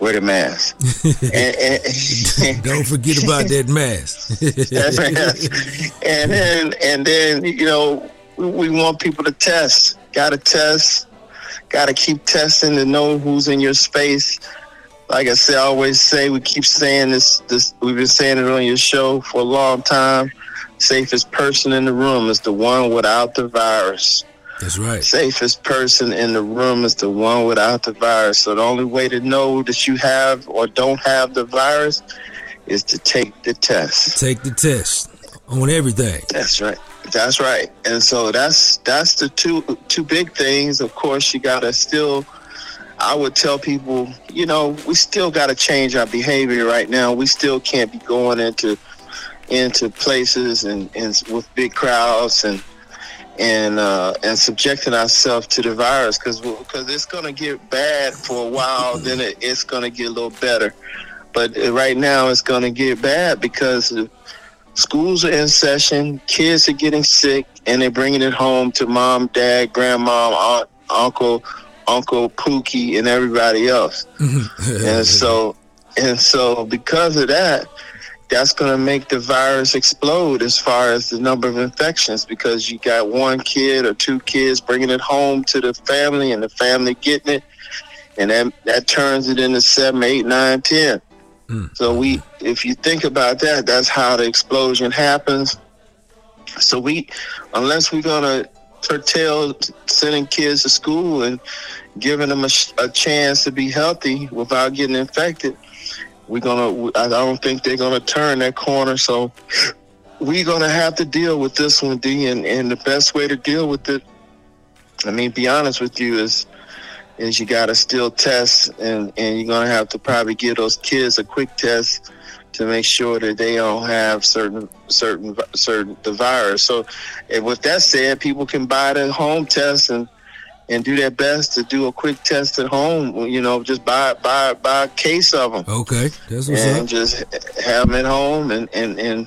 wear the mask. <laughs> and, and, <laughs> Don't forget about that mask. <laughs> that mask. And then and then you know we, we want people to test. Got to test. Got to keep testing to know who's in your space. Like I say, I always say, we keep saying this. This we've been saying it on your show for a long time. Safest person in the room is the one without the virus. That's right. Safest person in the room is the one without the virus. So the only way to know that you have or don't have the virus is to take the test. Take the test on everything. That's right. That's right. And so that's that's the two two big things. Of course, you gotta still. I would tell people, you know, we still got to change our behavior right now. We still can't be going into into places and, and with big crowds and and uh, and subjecting ourselves to the virus because because it's gonna get bad for a while. then it, it's gonna get a little better, but uh, right now it's gonna get bad because schools are in session, kids are getting sick, and they're bringing it home to mom, dad, grandma, aunt, uncle, uncle Pookie, and everybody else. Mm-hmm. and <laughs> so and so because of that that's going to make the virus explode as far as the number of infections because you got one kid or two kids bringing it home to the family and the family getting it and that, that turns it into seven eight nine ten Mm. so we if you think about that that's how the explosion happens. So we unless we're to curtail sending kids to school and giving them a, a chance to be healthy without getting infected we're gonna i don't think they're gonna turn that corner. So we're gonna have to deal with this one d and, and the best way to deal with it i mean be honest with you is is you gotta still test and and you're gonna have to probably give those kids a quick test to make sure that they don't have certain certain certain the virus so and with that said people can buy the home test and and do their best to do a quick test at home. You know, just buy buy buy a case of them Okay, that's what's and up. just have them at home. And and and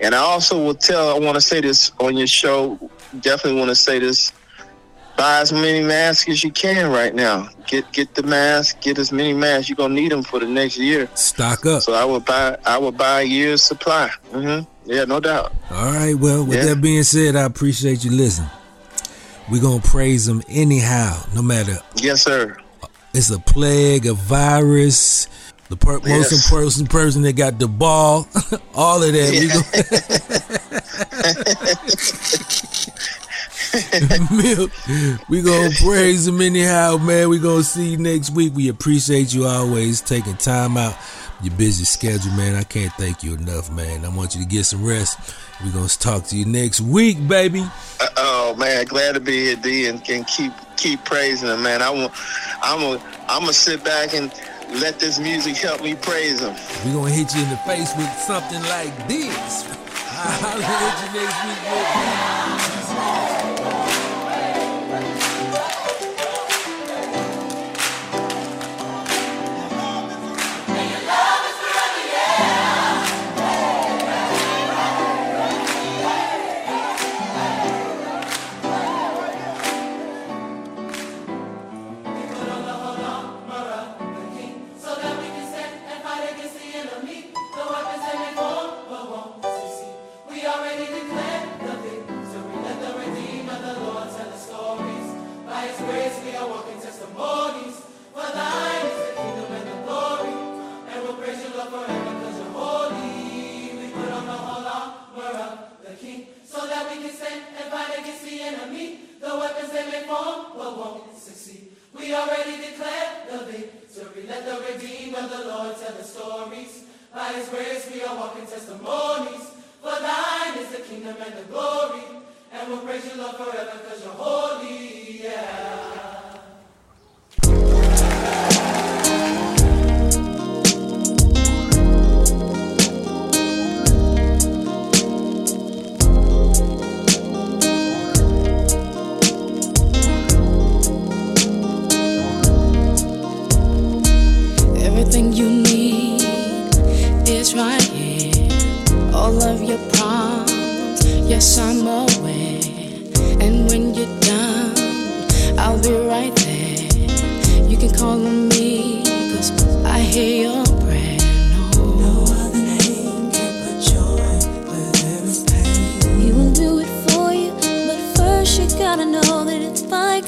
and I also will tell. I want to say this on your show. Definitely want to say this. Buy as many masks as you can right now. Get get the mask. Get as many masks. You're gonna need them for the next year. Stock up. So I would buy. I would buy a year's supply. Mm-hmm. Yeah, no doubt. All right. Well, with Yeah. that being said, I appreciate you listening. We're going to praise them anyhow, no matter. Yes, sir. It's a plague, a virus, the per- most important person that got the ball, <laughs> all of that. We <laughs> gon- <laughs> <laughs> Milk, we gonna praise him anyhow, man. We gonna see you next week. We appreciate you always taking time out your busy schedule, man. I can't thank you enough, man. I want you to get some rest. We're gonna talk to you next week, baby. Uh, oh man, glad to be here, D, and, and keep keep praising him, man. I want, I'm a, I'm gonna sit back and let this music help me praise him. We're gonna hit you in the face with something like this. <laughs> I'll hit you next week, We already declared the victory. Let the redeemed of the Lord tell the stories. By his grace we are walking testimonies. For thine is the kingdom and the glory. And we'll praise you, Lord, forever because you're holy. Yeah. All of your problems, yes, I'm aware. And when you're down, I'll be right there. You can call on me, cause I hear your prayer. No, other name can put joy where there is pain. He will do it for you, but first you gotta know that it's by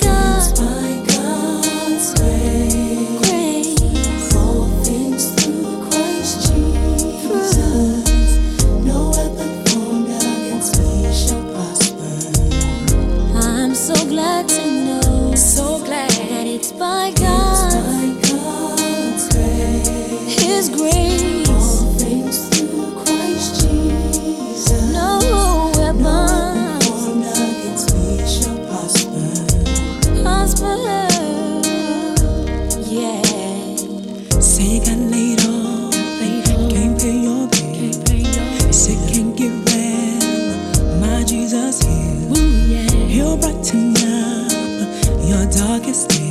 it's by God. God's grace. His grace. All things through Christ Jesus. No weapon formed against me shall prosper. Prosper. Yeah. Say laid off, can't pay your bill. You sick, can't get well. My Jesus heal. He'll brighten up your darkest day.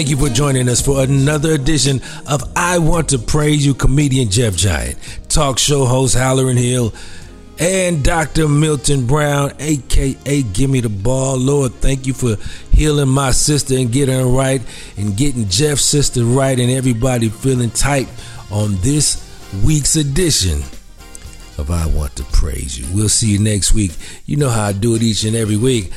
Thank you for joining us for another edition of I Want to Praise You, comedian Jeff Giant, talk show host Hallerin Hill, and Dr. Milton Brown, aka Gimme the Ball. Lord, thank you for healing my sister and getting her right, and getting Jeff's sister right, and everybody feeling tight on this week's edition of I Want to Praise You. We'll see you next week. You know how I do it each and every week.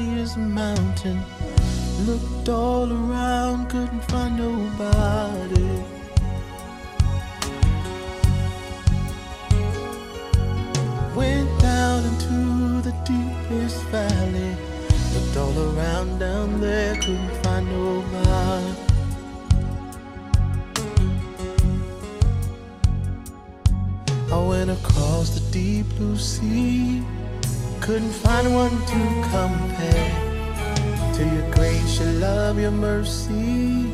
highest mountain. Looked all around, couldn't find nobody. Went down into the deepest valley. Looked all around down there, couldn't find nobody. I went across the deep blue sea couldn't find one to compare to your grace, your love, your mercy.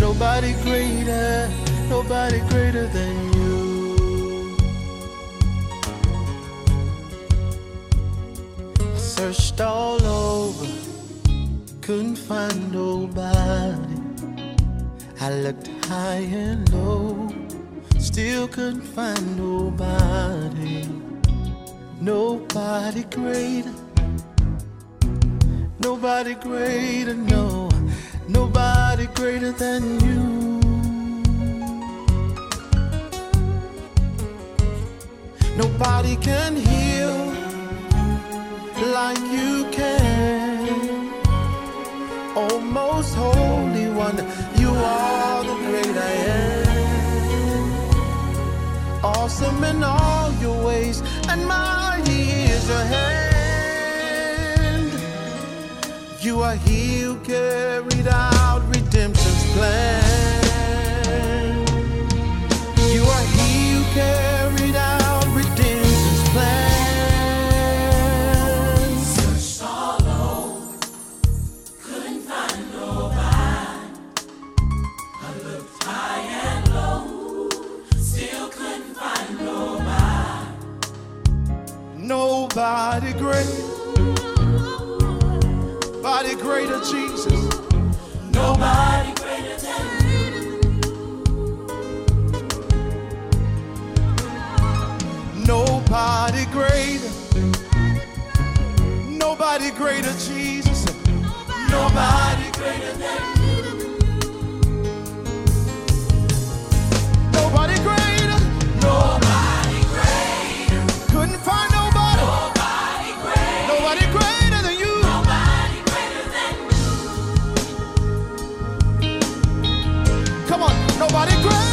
Nobody greater, nobody greater than you. I searched all over, couldn't find nobody. I looked high and low, still couldn't find nobody. Nobody greater, nobody greater, no, nobody greater than you. Nobody can heal like you can. Oh, most holy one, you are the great I am. Awesome in all your hand. You are he who carried out redemption's plan. You are he who carried great. Nobody greater, Jesus. Nobody, Nobody greater than you. Nobody greater. Nobody greater. Couldn't find nobody. Nobody greater. Nobody greater than you. Nobody greater than you. Come on, nobody greater.